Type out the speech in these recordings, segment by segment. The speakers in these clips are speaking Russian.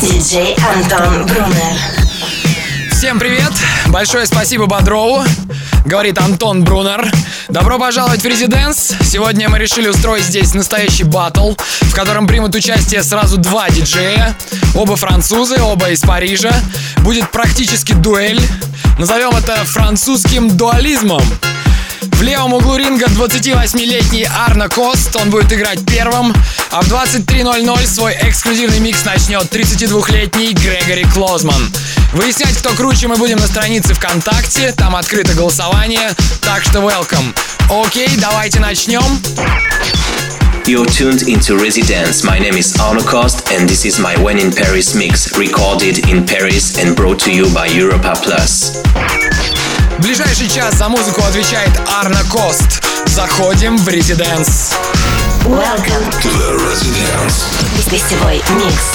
Диджей Антон Брунер. Всем привет! Большое спасибо Бодрову. Говорит Антон Брунер. Добро пожаловать в Резиденс. Сегодня мы решили устроить здесь настоящий батл, в котором примут участие сразу два диджея. Оба французы, оба из Парижа. Будет практически дуэль. Назовем это французским дуализмом. В левом углу ринга 28-летний Арна Кост, он будет играть первым, а в 23.00 свой эксклюзивный микс начнет 32-летний Грегори Клозман. Выяснять, кто круче, мы будем на странице ВКонтакте, там открыто голосование, так что welcome. Окей, давайте начнем. You're tuned into Residence. My name is Arno Cost, and this is my When in Paris mix, recorded in Paris and brought to you by Europa Plus. Ближайший час за музыку отвечает Арна Кост. Заходим в Резиденс. Welcome to the Residence. Гостевой микс.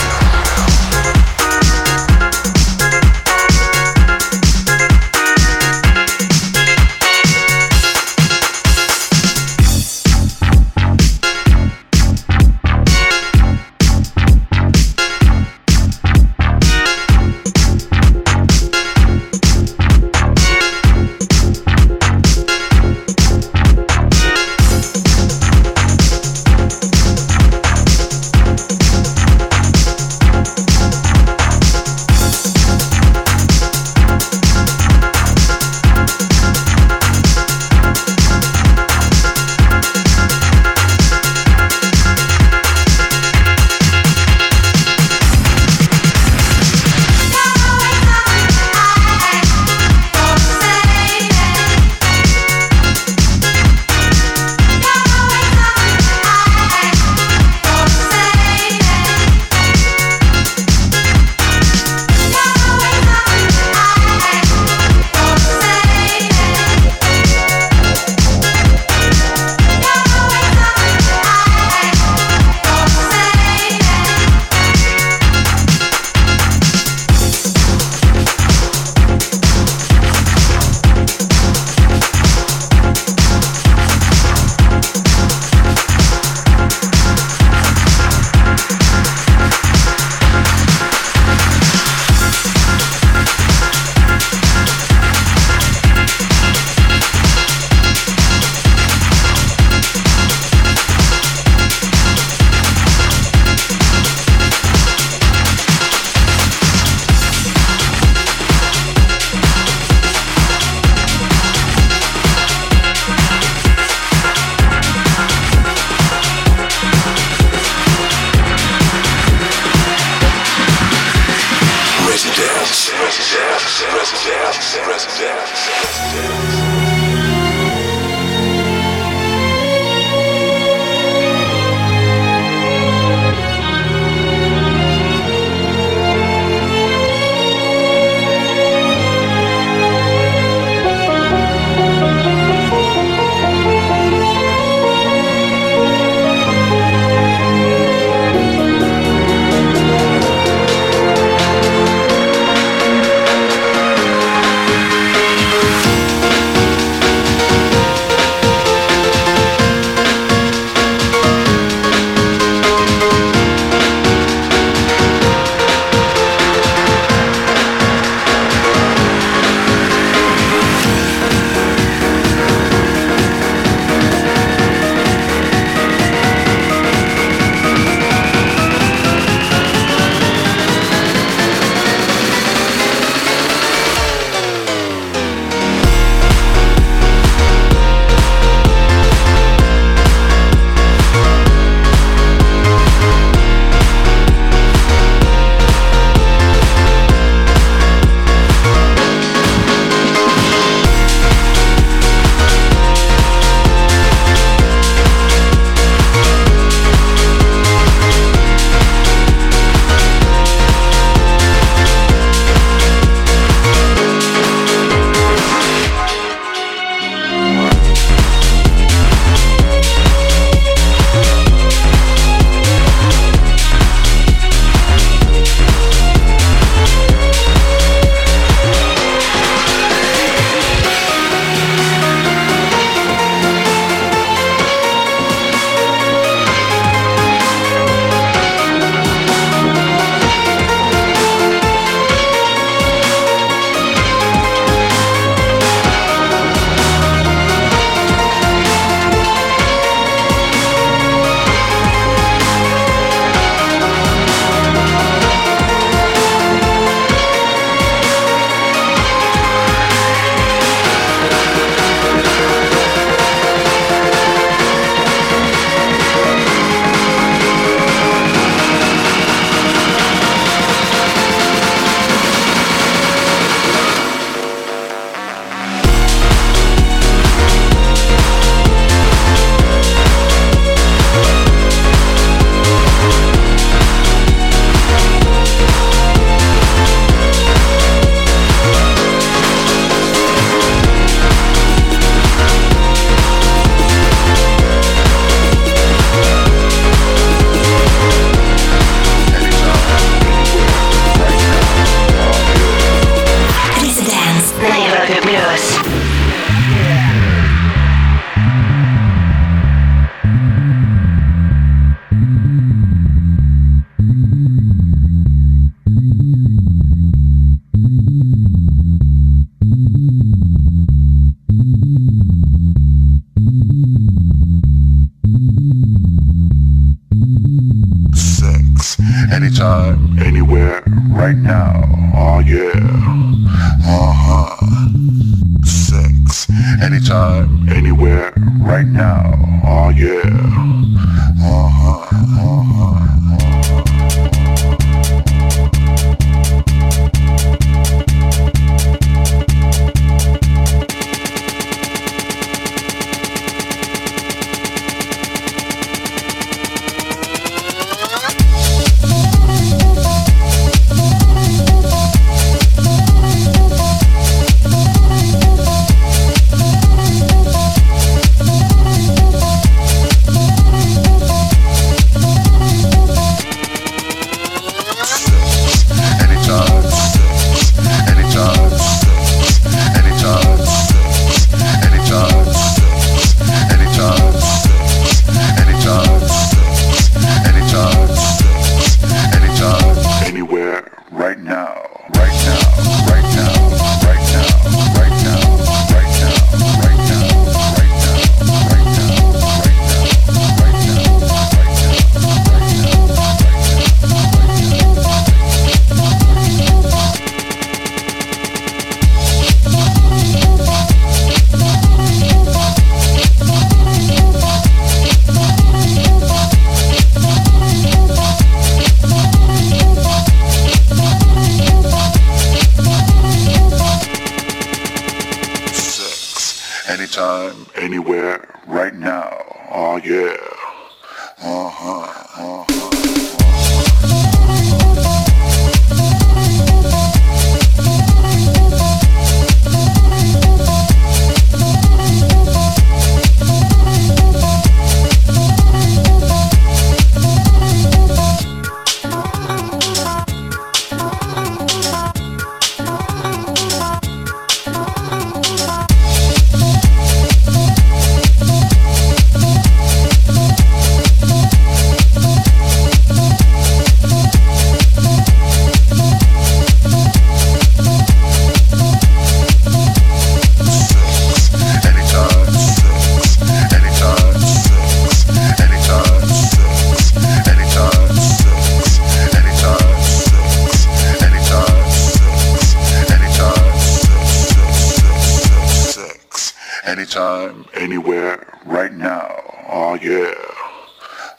Yeah.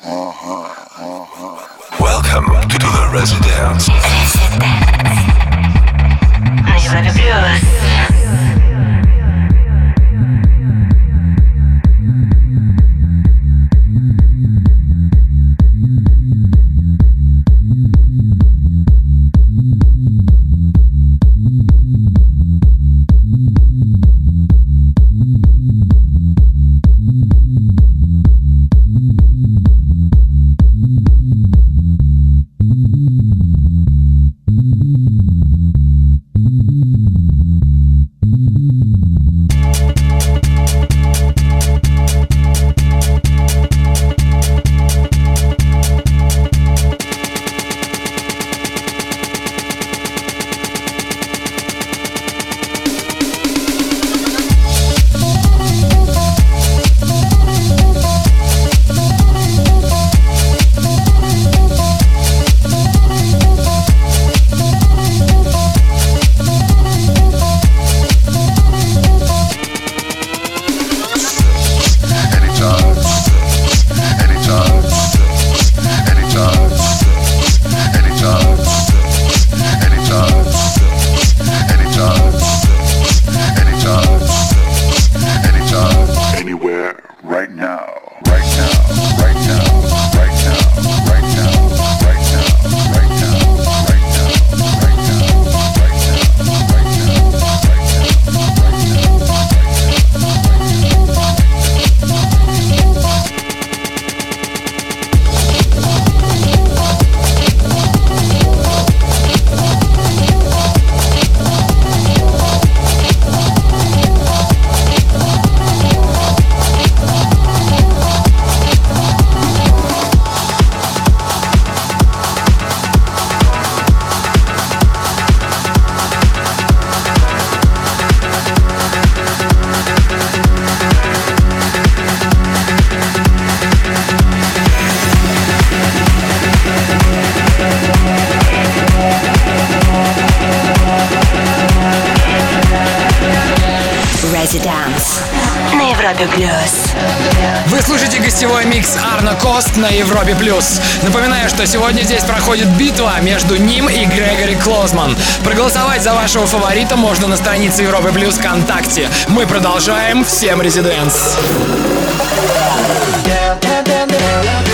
Uh-huh. Uh-huh. Welcome to the Residence. Фаворита можно на странице Европы плюс ВКонтакте. Мы продолжаем. Всем резиденс. для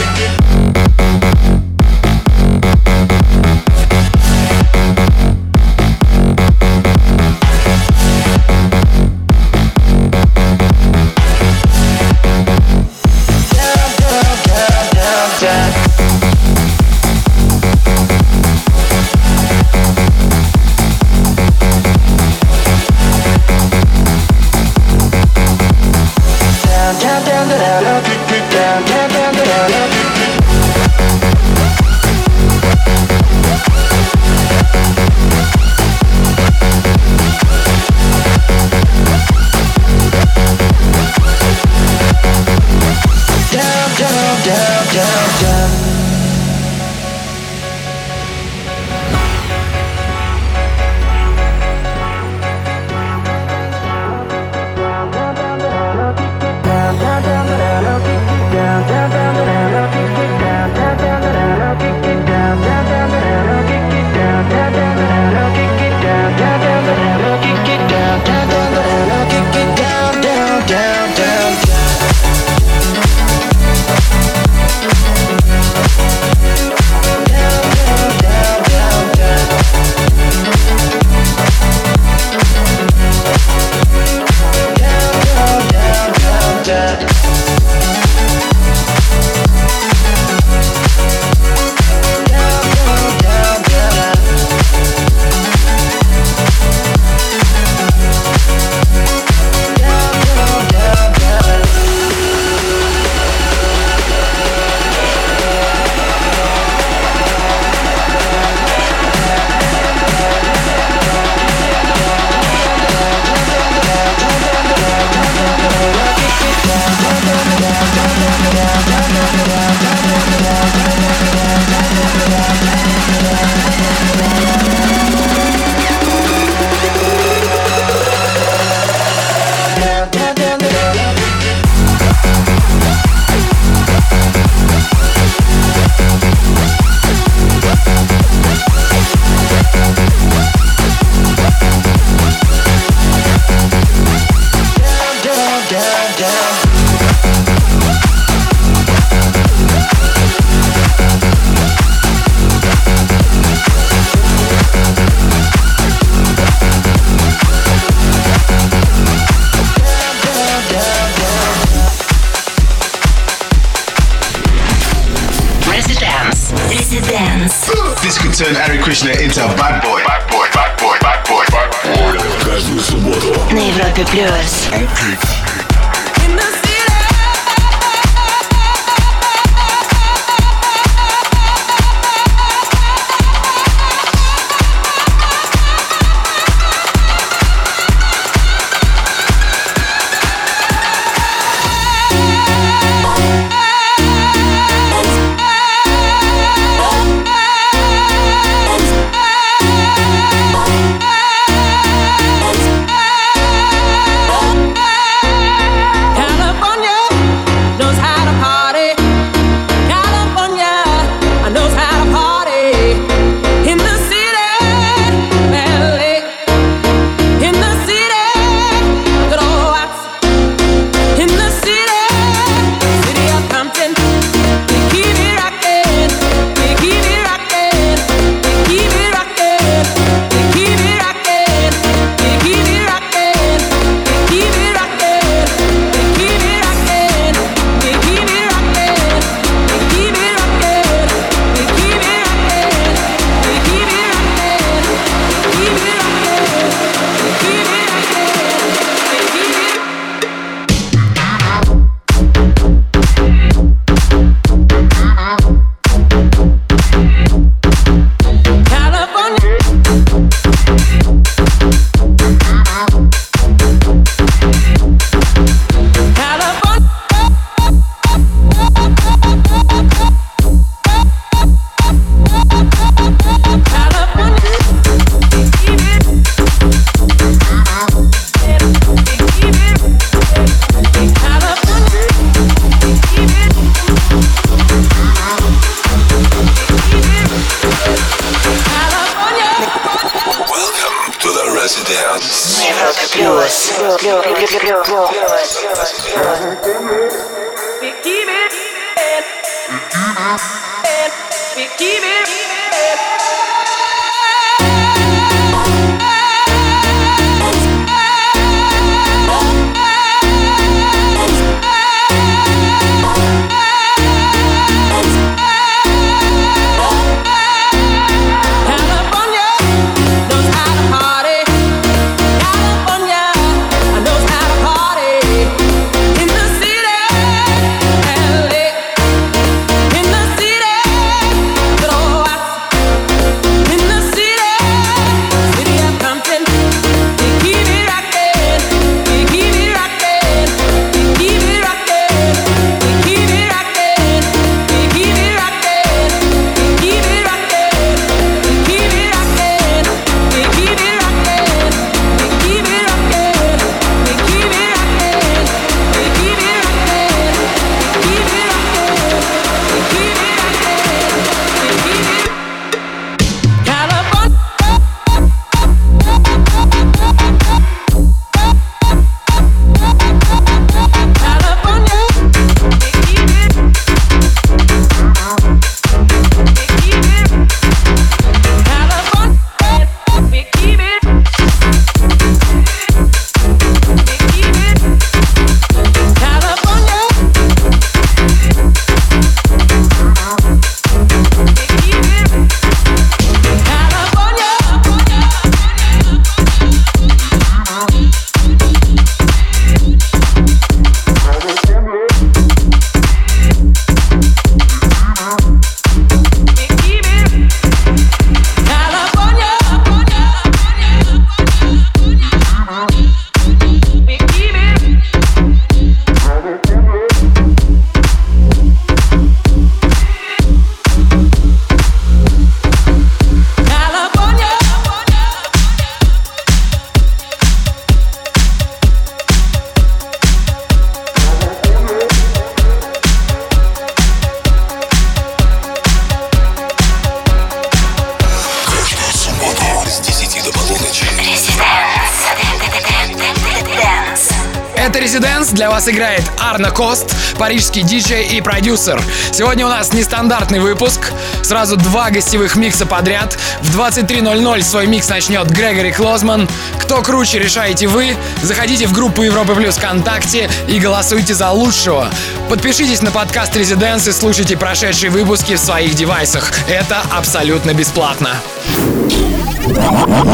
Арна Кост, парижский диджей и продюсер. Сегодня у нас нестандартный выпуск. Сразу два гостевых микса подряд. В 23.00 свой микс начнет Грегори Клозман. Кто круче, решаете вы. Заходите в группу Европы Плюс ВКонтакте и голосуйте за лучшего. Подпишитесь на подкаст Резиденс и слушайте прошедшие выпуски в своих девайсах. Это абсолютно бесплатно.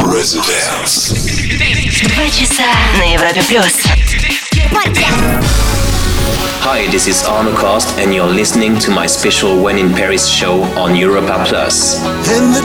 Residence. Два часа на Европе Плюс. Hi, this is Arno Cost, and you're listening to my special When in Paris show on Europa Plus. In the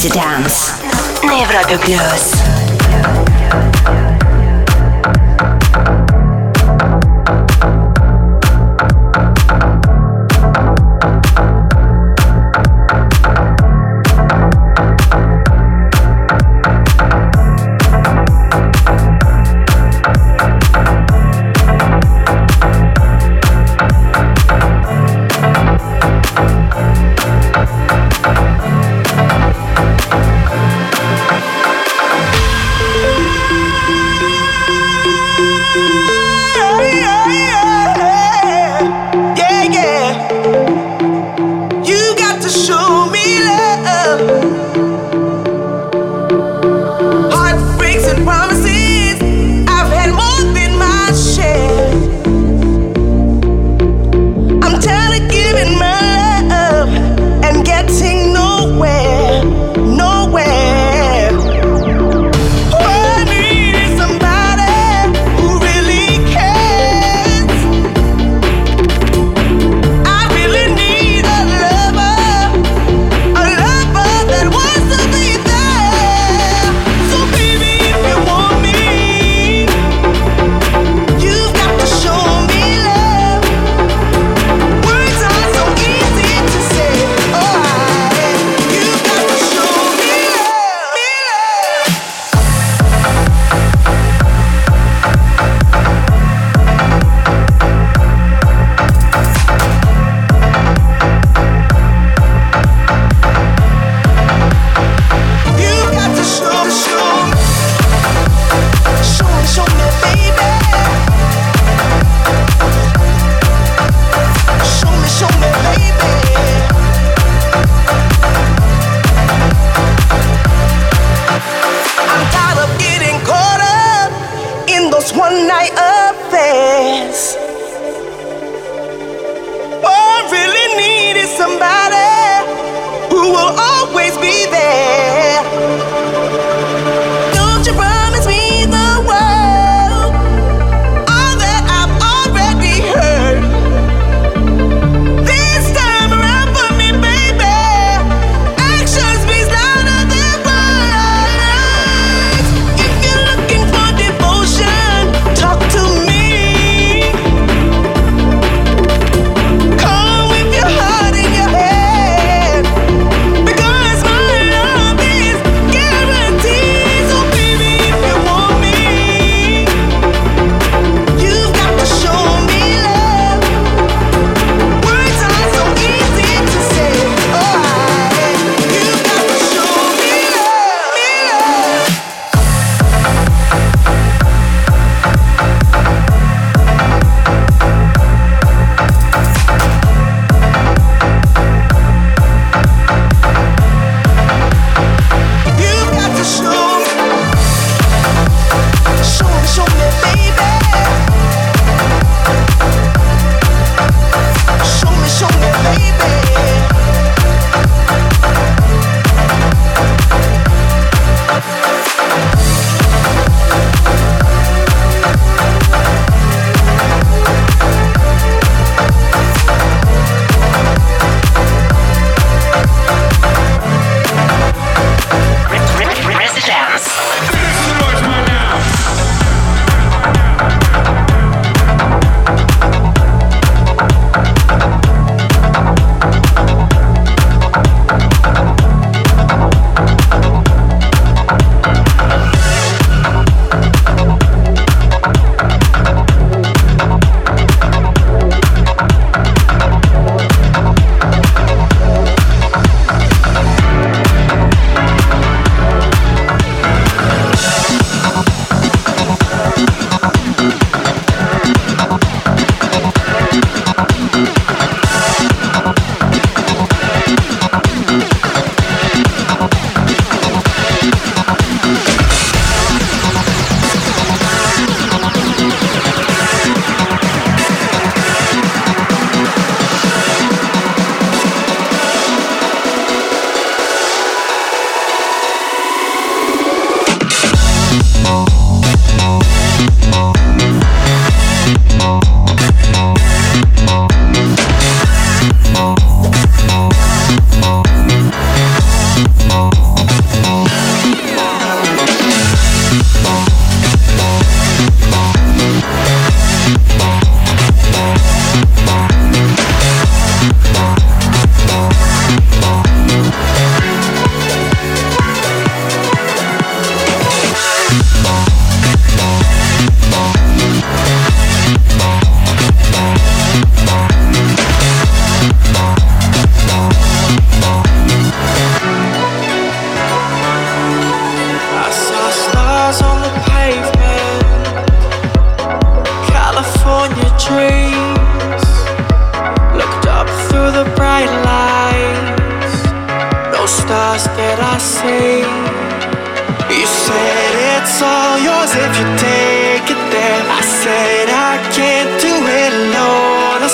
Residence на Европе плюс.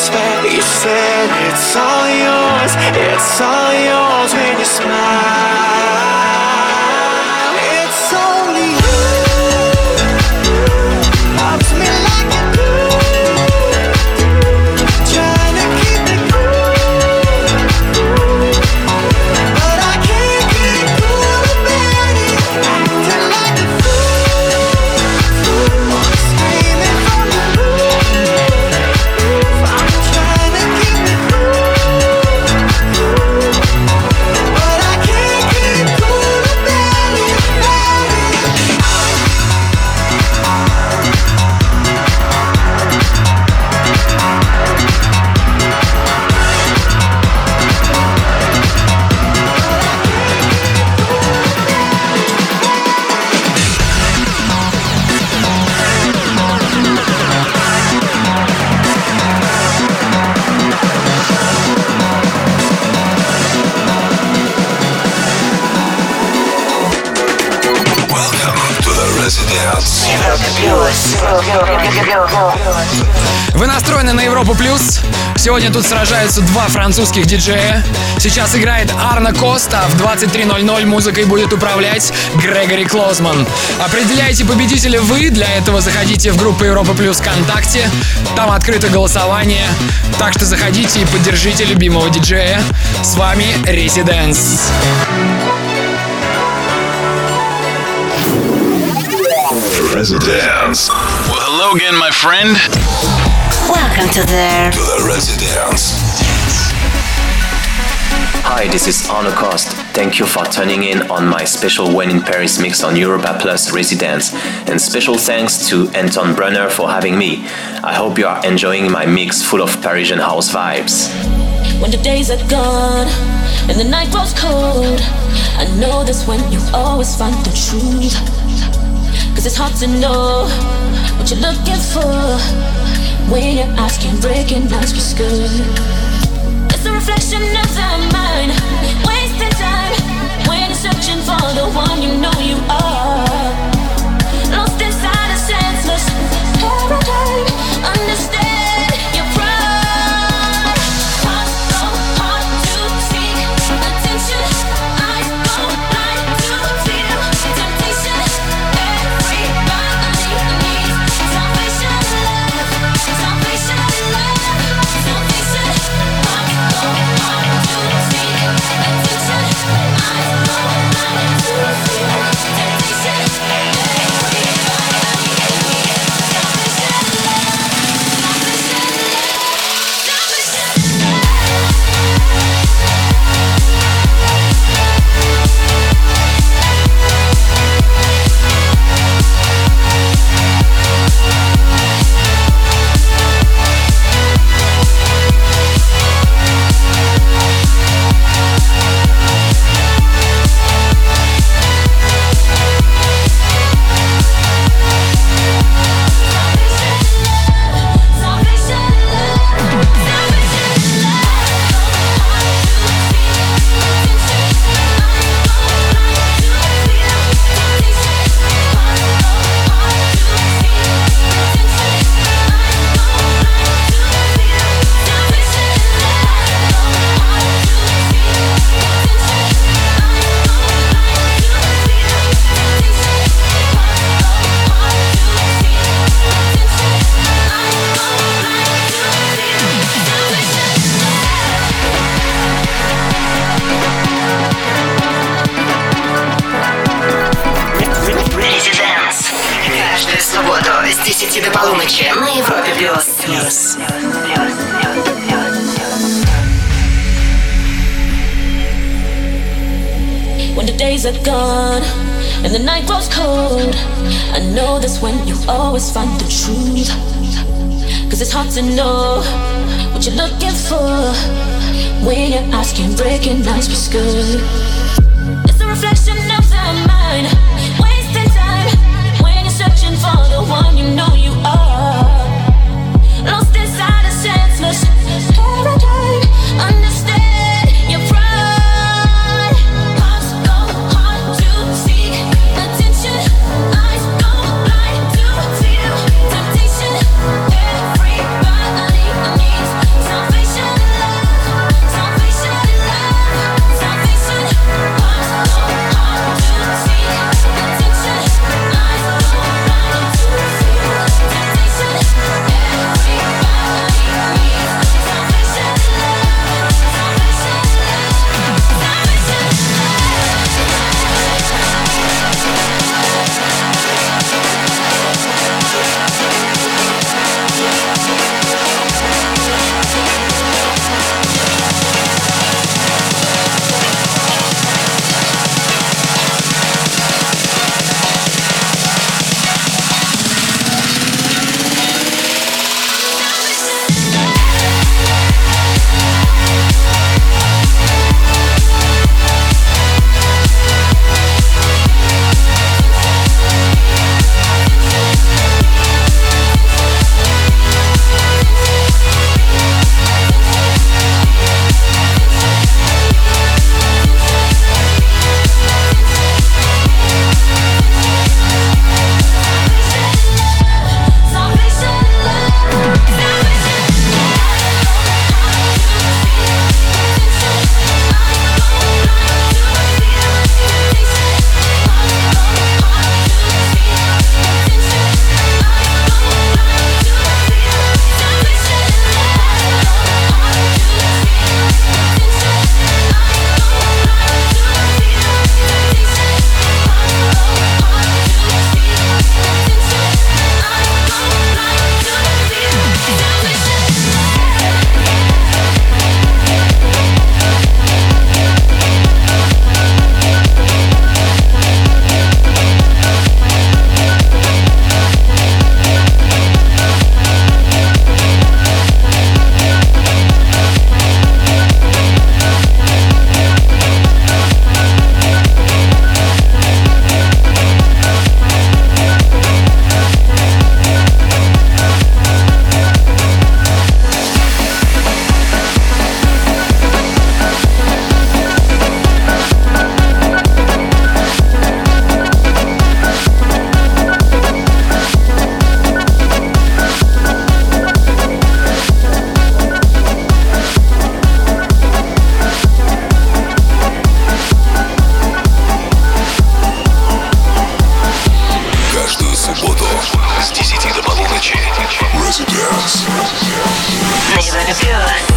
Swear. You said it's all yours, it's all yours when you smile. Настроены на Европу Плюс. Сегодня тут сражаются два французских диджея. Сейчас играет Арна Коста. В 23.00 музыкой будет управлять Грегори Клозман. Определяйте победителя вы. Для этого заходите в группу Европа Плюс ВКонтакте. Там открыто голосование. Так что заходите и поддержите любимого диджея. С вами Residence. Residence. Well, hello again, my friend. Welcome to the To the Residence. Hi, this is Arno Cost. Thank you for tuning in on my special When in Paris mix on Europa Plus Residence. And special thanks to Anton Brunner for having me. I hope you are enjoying my mix full of Parisian house vibes. When the days are gone and the night grows cold, I know that's when you always find the truth. Cause it's hard to know what you're looking for when your eyes can't recognize what's good. It's a reflection of the mind, wasting time when you're searching for the one you know you are. It's yours.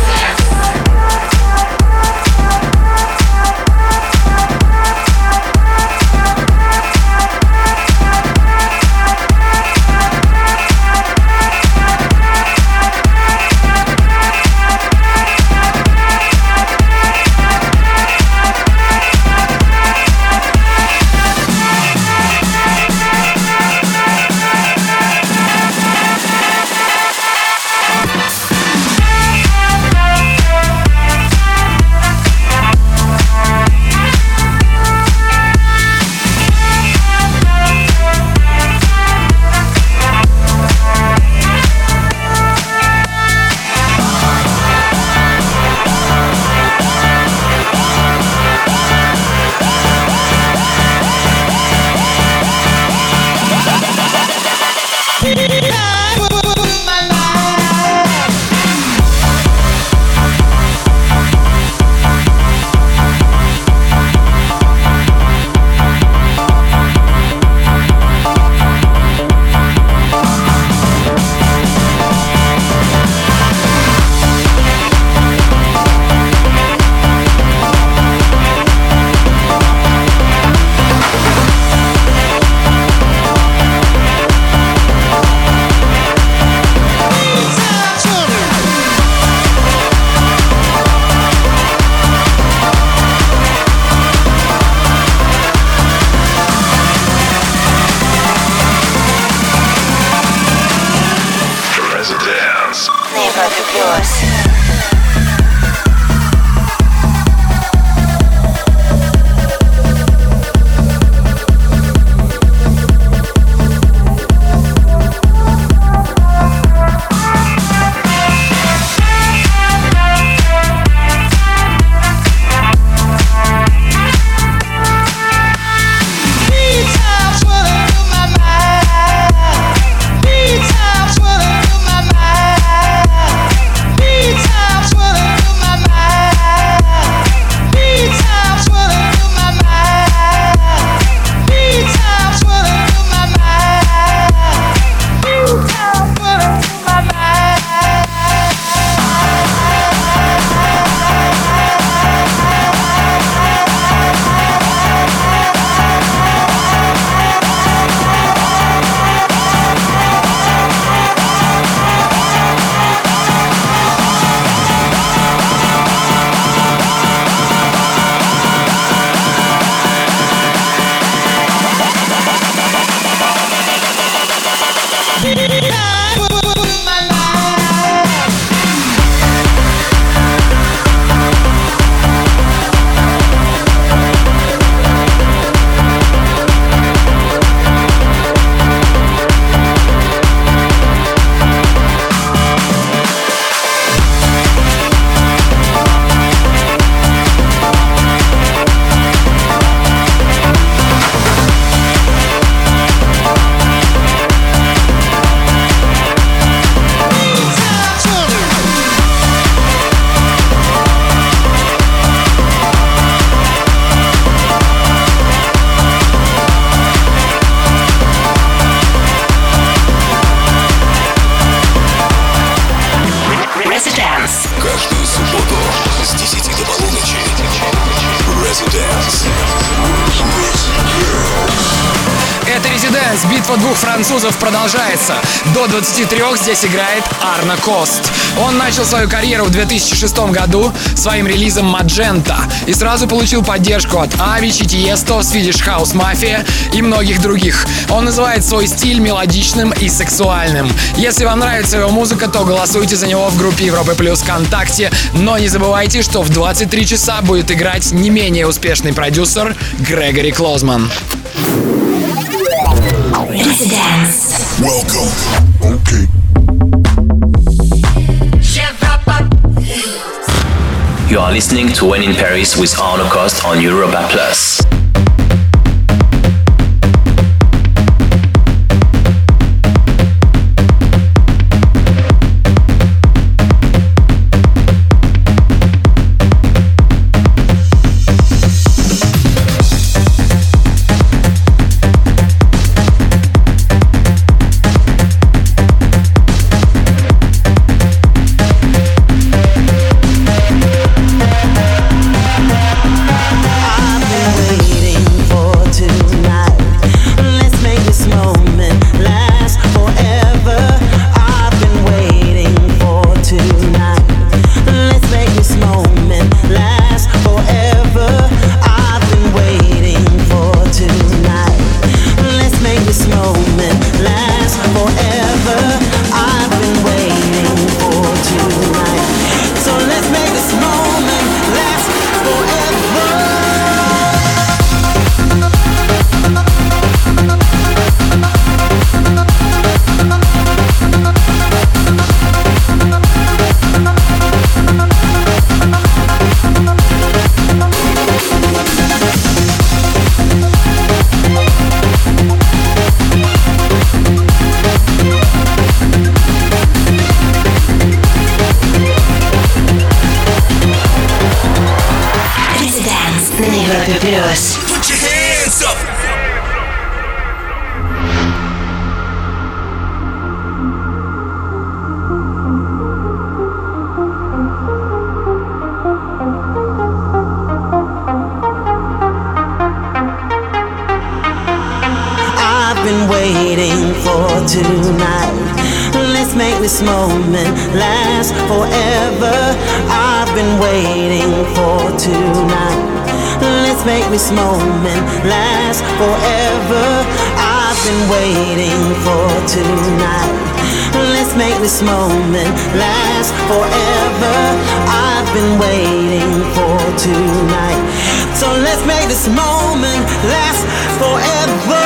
Продолжается. До 23 здесь играет Арна Кост. Он начал свою карьеру в 2006 году своим релизом Маджента и сразу получил поддержку от Авичи, Тиесто, Swedish House Mafia и многих других. Он называет свой стиль мелодичным и сексуальным. Если вам нравится его музыка, то голосуйте за него в группе Европы Плюс ВКонтакте. Но не забывайте, что в 23 часа будет играть не менее успешный продюсер Грегори Клозман. Residence. Welcome. Okay. You are listening to When in Paris with Arno Cost on Europa Plus. tonight. Let's make this moment last forever. I've been waiting for tonight. Let's make this moment last forever. I've been waiting for tonight. Let's make this moment last forever. I've been waiting for tonight. So let's make this moment last forever.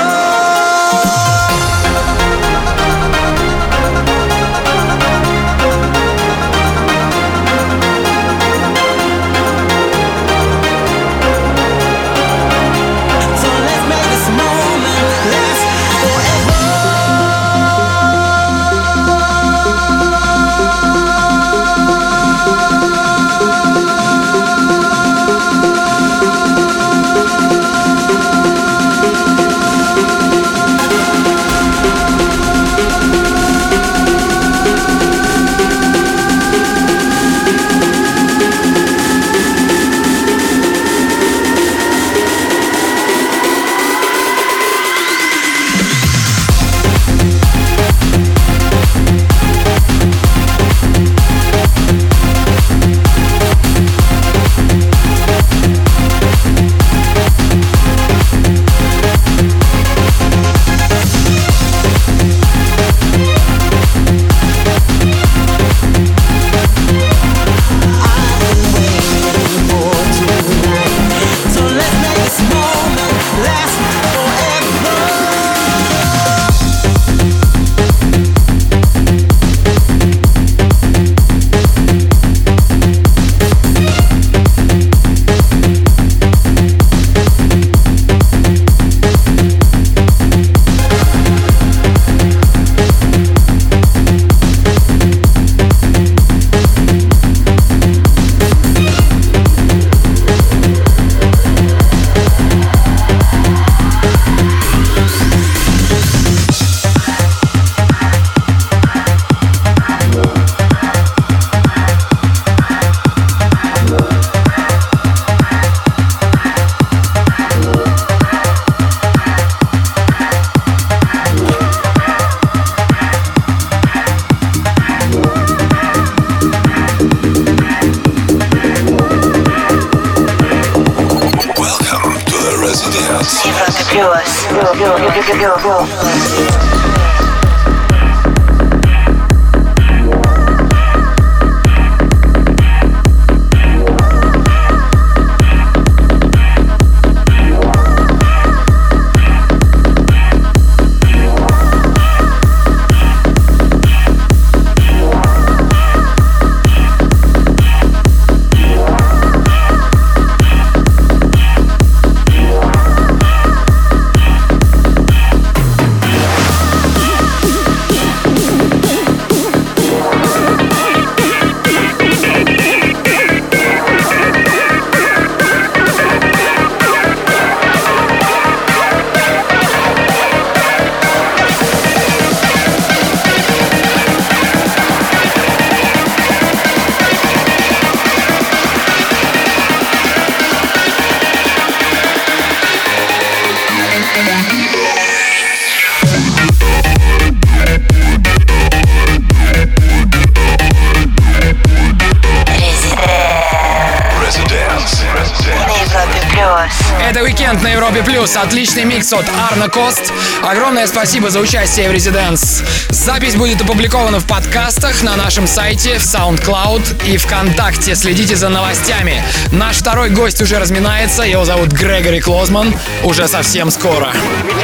Отличный микс от Арна Кост. Огромное спасибо за участие в Резиденс. Запись будет опубликована в подкастах на нашем сайте, в SoundCloud и ВКонтакте. Следите за новостями. Наш второй гость уже разминается. Его зовут Грегори Клозман. Уже совсем скоро.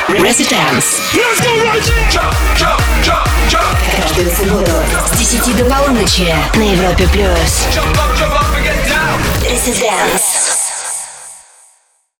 Резиденс. Каждую субботу с 10 до полуночи на Европе+. плюс. Резиденс.